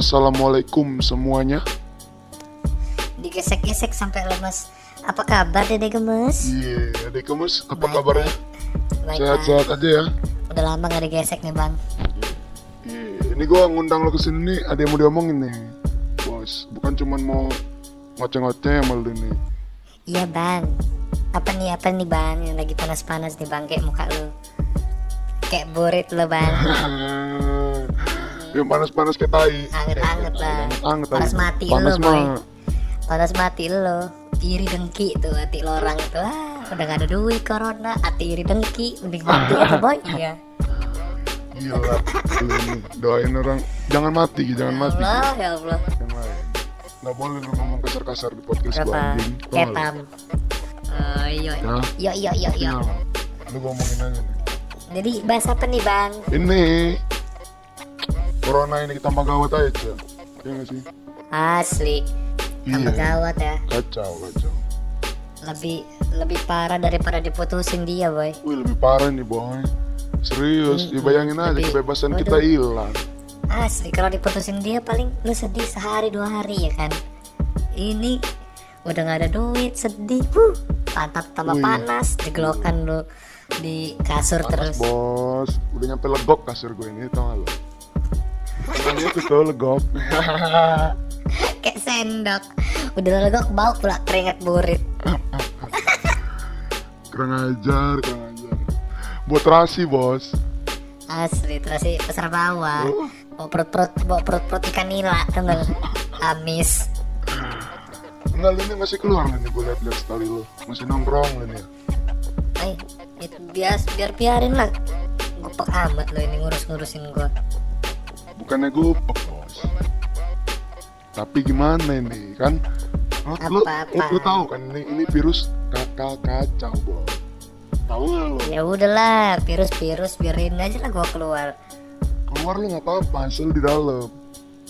Assalamualaikum semuanya. Digesek-gesek sampai lemes. Apa kabar Dede Gemes? Iya, Dede Gemes, apa Baik, kabarnya? Sehat-sehat aja ya. Udah lama gak digesek nih bang. Iya, ini gua ngundang lo ke sini nih, ada yang mau diomongin nih. Bos, bukan cuman mau ngoceh-ngoceh sama lu nih. Iya bang. Apa nih apa nih bang yang lagi panas-panas nih bang kayak muka lu. Kayak burit lo bang. yang panas-panas kayak tai. Anget-anget lah. Anget, Panas mati Panas boy. mah. Panas mati lo. Iri dengki tuh hati lo orang itu. Ah, udah gak ada duit corona. Hati iri dengki. Mending mati aja boy. Iya. Gila, nih. Doain orang jangan mati, jangan mati. Allah ya Allah. Nggak boleh lu ngomong kasar-kasar di podcast gua Berapa? anjing. Ketam. Oh iya. Ya. Iya iya iya iya. Iya. Lu ngomongin aja nih. Jadi bahas apa nih bang? Ini Corona ini tambah gawat aja, Cak. Iya nggak sih? Asli. Tambah Iya. gawat ya. Kacau, kacau. Lebih lebih parah daripada diputusin dia boy. Wih, lebih parah nih, boy. Serius, ya bayangin aja Lebih- kebebasan waduh. kita hilang. Asli kalau diputusin dia paling lu sedih sehari dua hari ya kan. Ini udah nggak ada duit sedih. Huh, pantat tambah Wih. panas, digelokan lu di kasur Panas, terus. bos. Udah nyampe legok kasur gue ini, tau gak lo? Tangannya tuh tuh legok. Kayak sendok. Udah legok bau pula keringat burit. kurang ajar, kurang ajar. Buat terasi, bos. Asli terus sih besar bawah. Oh. Bawa perut-perut bawa perut-perut ikan nila tuh nggak? Amis. Enggak, lu ini masih keluar lu nih, gue liat-liat story lu. Masih nongkrong lu nih. Eh, bias biar biarin lah. Gupek amat lo ini ngurus-ngurusin gua. Bukannya gupek bos tapi gimana ini kan lu, lu, Apa-apa. lu, lu tahu kan ini ini virus kakak kacau bos tahu nggak lu Ya udahlah, virus-virus biarin aja lah gua keluar. keluar lu nggak apa-apa hasil di dalam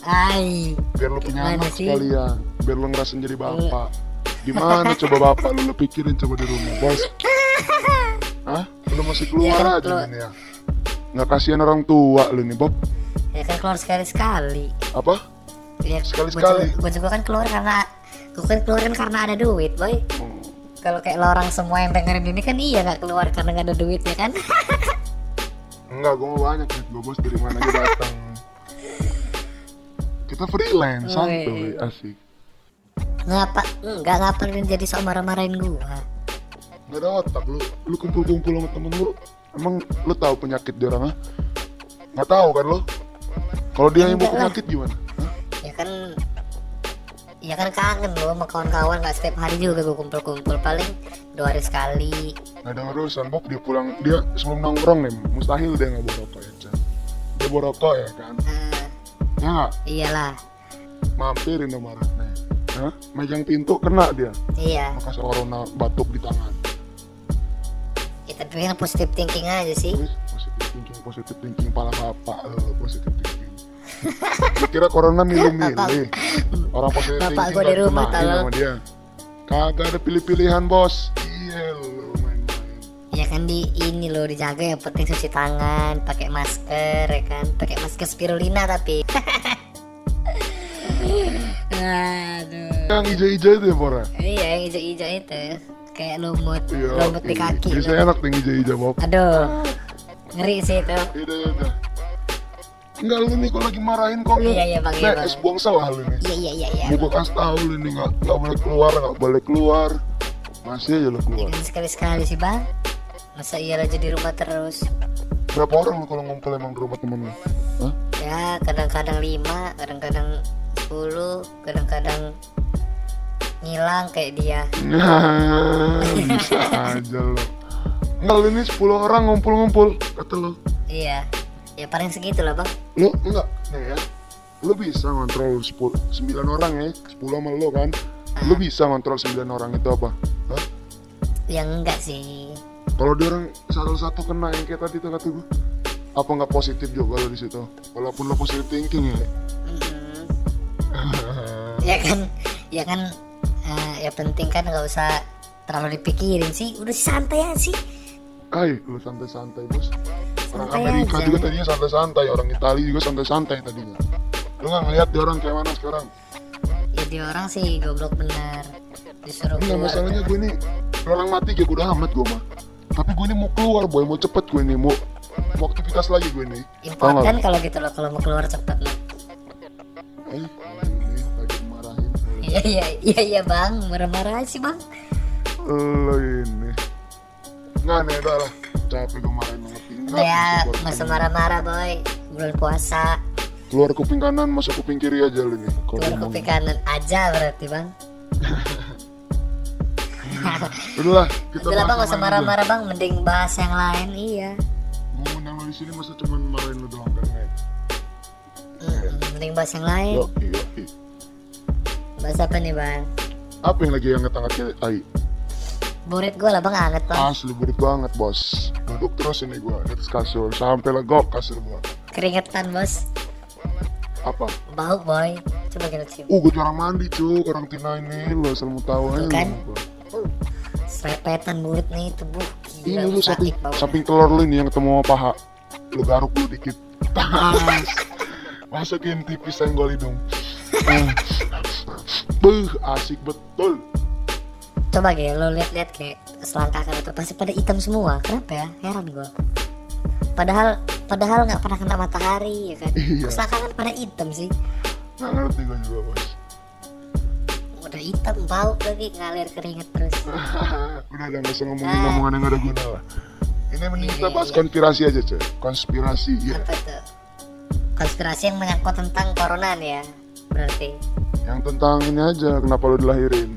Ay, biar lu punya anak sih? sekalian biar lu ngerasain jadi bapak gimana coba bapak lu lu pikirin coba di rumah bos Hah? lu masih keluar Ya, aja keluar. ini ya nggak kasihan orang tua lu nih Bob ya kan keluar sekali-sekali. apa Ya, Sekali-sekali. Gua juga, gua juga kan keluar karena gua kan keluarin karena ada duit, boy. Oh. Kalau kayak lo orang semua yang dengerin ini kan iya nggak keluar karena nggak ada duit ya kan? Enggak, gue mau banyak nih, gue bos dari mana aja datang. Kita freelance, santuy, asik. Ngapa? Nggak ngapain jadi sok marah-marahin gua. Gak ada otak lu, lu kumpul-kumpul sama temen lu. Emang lu tahu penyakit dia orang ah? Nggak tahu kan lu? Kalau dia yang mau penyakit gimana? Hah? Ya kan Ya kan kangen loh sama kawan-kawan nggak setiap hari juga gue kumpul-kumpul paling dua hari sekali Nggak ada urusan, Bob dia pulang, dia sebelum nongkrong nih, mustahil dia nggak bawa rokok ya, Chan. Dia bawa rokok ya kan? Eh, Ya nggak? iyalah Mampirin sama Ratna. Hah? Megang pintu kena dia, iya bekas corona batuk di tangan. ya, tapi kan positive thinking aja sih Wih, positif thinking, positif thinking pala bapak lo, positif thinking. Kira corona milih-milih. Orang positif Bapak gua di rumah, tolong. sama dia. Kagak ada pilih-pilihan bos. Iya main-main. ya kan di ini loh dijaga yang penting cuci tangan pakai masker ya kan pakai masker spirulina tapi aduh Yang hijau-hijau itu ya Bora? iya yang hijau-hijau itu kayak lumut Iya. lumut di iya. kaki Bisa enak nih hijau-hijau Bob. aduh ngeri sih itu Iya iya. Enggak lu nih kalau lagi marahin kok lu. Iya, iya, Bang, iya, Nah, es Bang. buang salah lu nih. iya iya iya iya Mau gua kasih tahu lu nih nggak nggak boleh keluar nggak boleh keluar. Masih aja lu Ya keluar. kan sekali-sekali sih bang Masa iya aja di rumah terus Berapa orang lu kalau ngumpul emang di rumah temen lu? Hah? Ya kadang-kadang lima Kadang-kadang sepuluh Kadang-kadang Ngilang kayak dia Nah, bisa aja lo. Enggak lu ini 10 orang ngumpul-ngumpul kata lo. Iya Ya paling segitu lah bang Lu enggak nih ya. Lu bisa ngontrol 10 9 orang ya, 10 sama lo kan. Lu bisa ngontrol 9 orang itu apa? Hah? Yang enggak sih Kalau dia orang salah satu kena yang kayak tadi tuh kata gue. Apa nggak positif juga lo di situ? Walaupun lo positif thinking ya. Mm-mm. Ya kan Ya kan eh, Ya penting kan nggak usah Terlalu dipikirin sih Udah santai aja sih Ay, lu santai-santai bos. Orang Amerika juga tadinya santai-santai orang Italia juga santai-santai tadinya. Lu nggak ngeliat dia orang kayak mana sekarang? Ya dia orang sih goblok bener. Disuruh Enggak keluar. masalahnya gue ini orang mati kayak udah amat gue mah. Tapi gue ini mau keluar boy mau cepet gue ini mau mau aktivitas lagi gue ini. Nggak? important kalau gitu loh kalau mau keluar cepet loh. Eh iya iya iya iya bang. Marah-marah sih bang. lo ini. Nggak nih udah lah. Capek gue marahin udah ya nggak usah marah-marah boy. Bulan puasa. Keluar kuping kanan masuk kuping kiri aja lu nih keluar ngomong. kuping kanan aja berarti bang. Udah lah kita udah bang usah yang marah-marah bang. Mending bahas yang lain iya. Undang lo di sini masa cuman marahin lu doang kan mending bahas yang lain. Yo yo bahas apa nih bang? Apa yang lagi yang ngetangkat ai burit gue lah bang anget bang. Asli burit banget bos. Duduk terus ini gua. Di atas kasur sampai legok kasur gua. Keringetan bos. Apa? Bau boy. Coba kita cium. Uh gua jarang mandi cu orang tina ini lo asal mau tahu aja kan? serepetan burit nih tubuh ini gila lu samping samping telur lu ini yang ketemu sama paha. Lu garuk lu dikit. Tas masukin tipis senggol hidung. Beuh, asik betul coba gitu lo lihat-lihat kayak selangkahan itu. Pasti pada hitam semua. Kenapa ya? Heran gue padahal padahal nggak pernah kena matahari ya kan? Iya. Kok selangkangan pada hitam sih. Nggak ngerti gua juga bos. Udah hitam bau lagi ngalir keringet terus. Udah udah nggak usah ngomongin omongan yang gak ada guna lah ini mending kita Iya, bahas iya. konspirasi aja cuy konspirasi ya apa tuh? Konspirasi yang menyangkut tentang corona nih ya berarti. Yang tentang ini aja kenapa lu dilahirin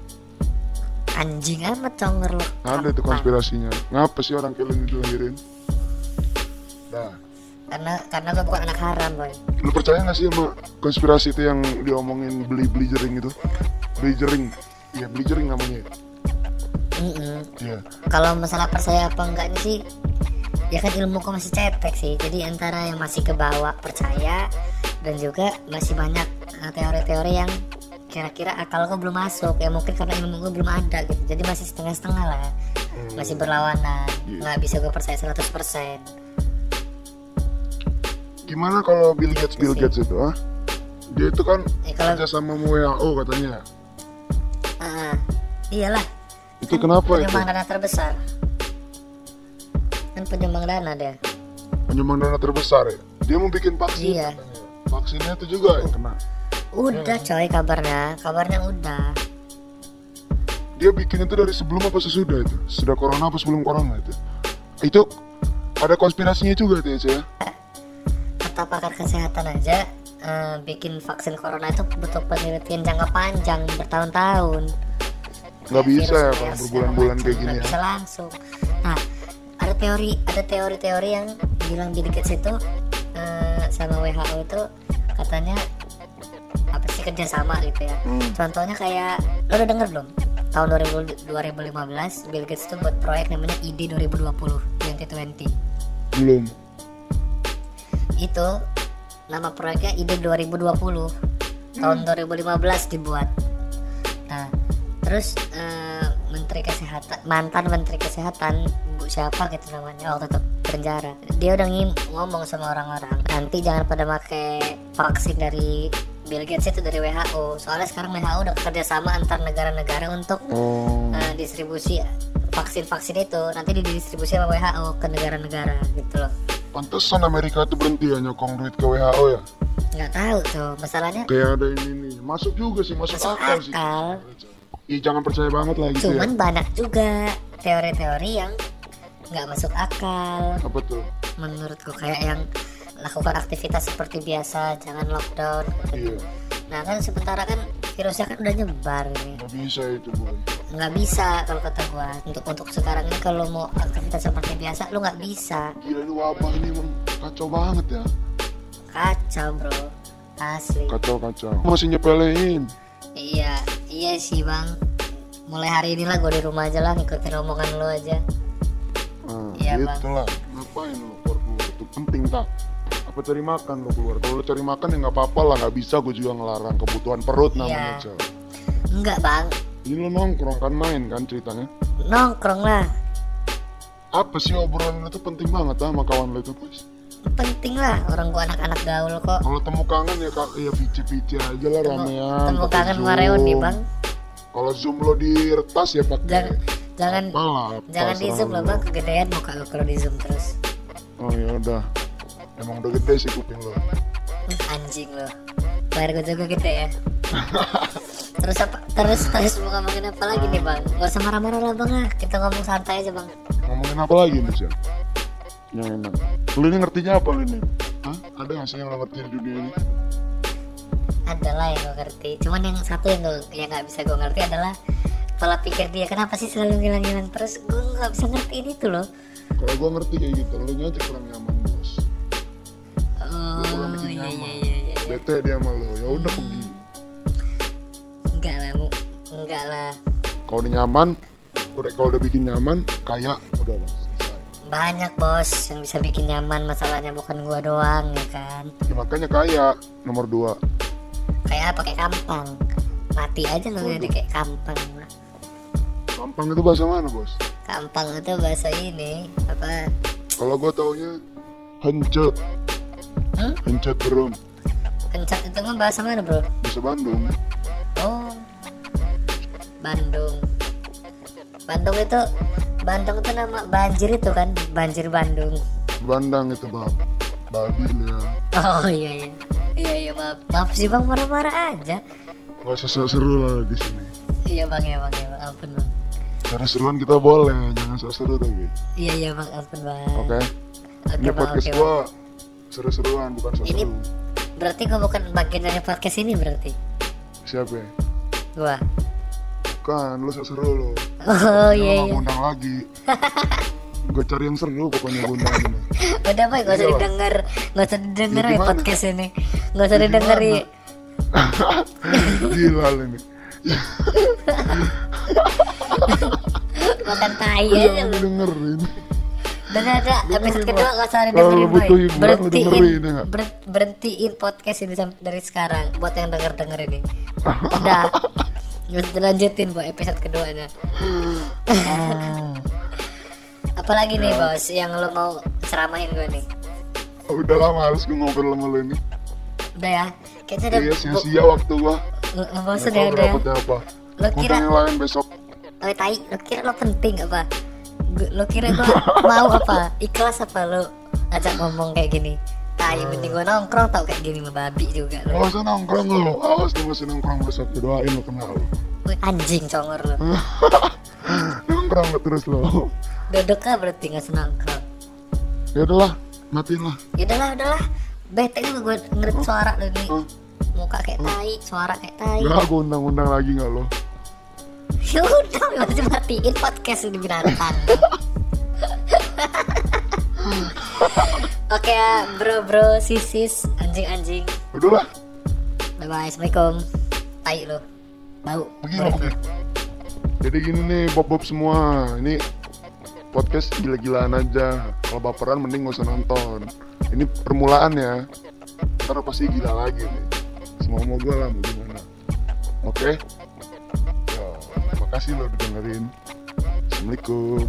anjing amat conger lo ada itu konspirasinya. Ngapa sih orang kayak lu ini dilahirin nah. Karena karena gue bukan anak haram boy. Lu percaya gak sih sama konspirasi itu yang diomongin beli beli jering itu? Beli jering. Iya beli jering namanya. Iya. Kalau masalah percaya apa enggaknya sih ya kan ilmu kok masih cetek sih. Jadi antara yang masih ke bawah percaya dan juga masih banyak eh, teori-teori yang kira-kira akal gue belum masuk ya mungkin karena ilmu gue belum ada gitu. Jadi masih setengah-setengah lah. Masih berlawanan. Iya. nggak bisa gue percaya 100% gimana kalau Bill Gates Bill Gates itu ah? Dia itu kan Ya, kalau- kerja sama WHO katanya. Ah, iyalah. Itu kenapa itu? penyumbang dana terbesar. Kan penyumbang dana dia. Penyumbang dana terbesar ya? Dia mau bikin vaksin Iya. katanya. vaksinnya itu juga yang kena udah coy kabarnya. Kabarnya udah. Dia bikin itu dari sebelum apa sesudah itu? Sudah corona apa sebelum corona itu? Itu ada konspirasinya juga tuh ya kata pakar kesehatan aja. Eh, bikin vaksin corona itu butuh penelitian jangka panjang bertahun-tahun. Nggak bisa ya kalau berbulan-bulan kayak gini ya. bisa langsung. Nah ada teori ada teori-teori yang bilang Bill Gates itu eh, sama WHO itu katanya apa sih kerjasama gitu ya. Hmm. contohnya kayak lo udah denger belum? Tahun 2000, 2015 Bill Gates itu buat proyek namanya ID 2020 2020 belum. Itu nama proyeknya ide 2020 tahun 2015 dibuat. Nah terus eh, menteri kesehatan mantan menteri kesehatan bu siapa gitu namanya waktu itu penjara. Dia udah ngim ngomong sama orang-orang nanti jangan pada pakai vaksin dari Bill Gates itu dari WHO soalnya sekarang WHO udah kerjasama antar negara-negara untuk oh. eh, distribusi vaksin-vaksin itu. Nanti didistribusi sama WHO ke negara-negara gitu loh. Pantesan Amerika itu berhenti ya nyokong duit ke WHO ya? Nggak tahu tuh masalahnya kayak ada ini nih. Masuk juga sih masuk, masuk akal sih. akal. Ih, jangan percaya banget lah gitu cuman ya banyak juga teori-teori yang nggak masuk akal. Apa tuh? Menurutku kayak yang lakukan aktivitas seperti biasa jangan lockdown iya. Nah kan sementara kan virusnya kan udah nyebar ini. Nggak bisa itu boy nggak bisa kalau kata gua. Untuk untuk sekarang ini kalau mau aktivitas seperti biasa lu nggak bisa. Gila ini wabah ini emang kacau banget ya. Kacau bro. Asli. Kacau kacau. Masih nyepelein. Iya iya sih bang. Mulai hari ini lah gue di rumah aja lah ngikutin omongan lu aja. Nah, Iya, gitu lah ngapain keluar itu penting tak apa cari makan lo keluar? Kalau lo cari makan ya nggak apa-apa lah nggak bisa. Gue juga ngelarang kebutuhan perut namanya Iya. Cel. enggak bang. Ini lo nongkrong kan main kan ceritanya? Nongkrong lah. Apa sih obrolan itu penting banget ah, sama kawan lo itu guys penting lah orang gua anak-anak gaul kok. Kalau temu kangen ya kak ya pici-pici aja lah ramean. temu kangen nih bang. Kalau zoom lo diretas ya pakai jangan jangan apalah apa, jangan di zoom lah bang. Kegedean muka lo kalau di zoom terus. Lo. oh ya udah emang udah gede sih kuping lo. Anjing lo. Bayar gue juga gede ya. Terus apa? Terus terus mau ngomongin apa lagi nih bang? Gak usah marah-marah lah bang lah kita ngomong santai aja bang. Ngomongin apa lagi nih sih yang enak lu ini ngertinya apa lu ini Hah? ada nggak sih yang lo ngerti di dunia ini? Ada lah yang gue ngerti. Cuman yang satu yang gue yang nggak bisa gue ngerti adalah pola pikir dia. Kenapa sih selalu ngilang-ngilang terus? Gue nggak bisa ngertiin itu loh. Kalau gua ngerti kayak gitu lu aja kurang nyaman bete dia sama lo ya udah pergi. Enggak lah mu. Enggak lah. Kalau udah nyaman udah kalau udah bikin nyaman kayak udah lah banyak bos yang bisa bikin nyaman. Masalahnya bukan gua doang ya kan? Ya, makanya kaya. Nomor dua. Kayak apa kayak kampang mati aja lo jadi kayak kampang gampang itu bahasa mana bos? Kampang itu bahasa ini apa? Kalau gua taunya hencet Hmm? hencet bro kencet itu mah bahasa mana bro? Bahasa Bandung. Oh. Bandung. Bandung itu Bandung itu nama banjir itu kan? Banjir Bandung. Bandang itu bab babi lu ya. Oh iya iya. Iya iya maaf maaf sih bang marah-marah aja. Nggak usah seru lah di sini. Iya bang ya bang ya bang. Ampun bang. Cara seruan kita boleh, jangan sok seru tapi. iya iya bang. Ampun bang. Oke. Oke, Ini Bang, podcast Bang. gua seru-seruan bukan sok Ini- seru. Berarti gua bukan bagian dari podcast ini berarti Siapa? ya? gua Bukan, lu seru lu. oh iya nggak iya ngundang lagi. gue cari yang seru pokoknya gua undang ini. udah pak gak usah Iya, Bang. didengar gak usah didengar Ya, podcast ini gak usah Ya, didengar ya Gila lu ini. makan tai aja lu dengerin. Dan ada episode Dengerin, kedua Pak. gak usah Kalau butuh hiburan, lu Berhentiin dengerin, ber- Berhentiin podcast ini dari sekarang Buat yang denger-denger ini Udah Gak usah dilanjutin buat episode keduanya Ah, Apalagi Ya. nih bos Yang lo mau ceramahin gue nih udah lama harus gue ngobrol sama lu ini. Udah ya Kayaknya udah Iya sia-sia waktu gua. Nggak ya tahu udah. Lo kira Undang yang lain besok. Oh tai Lo kira lo penting apa Lo kira gue mau apa? Ikhlas apa lo Ajak ngomong kayak gini? Tai mending gue nongkrong tau kayak gini babi juga lo. Awas lu nongkrong lu, awas lu masih nongkrong besok gue doain lu kenal. Wih, Anjing congor lo. Nongkrong lu terus lu. Duduk lah berarti gak senangkrong Ya udahlah, matiin lah. Ya udahlah udahlah. Bete juga gue ngeliat suara lo nih? Muka kayak tai Suara kayak tai. Enggak, gue undang-undang lagi nggak lo? Ya udah masih matiin podcast ini binatang Oke ya bro bro sisis anjing anjing Udahlah, Bye bye assalamualaikum Tai lo Bau begini. Jadi gini nih, bob-bob semua. Ini podcast gila-gilaan aja. Kalau baperan mending gak usah nonton. Ini permulaan ya. Ntar pasti gila lagi nih. Semua mau gue lah, mau gimana. Oke? Ya, makasih lo dengerin. Assalamualaikum.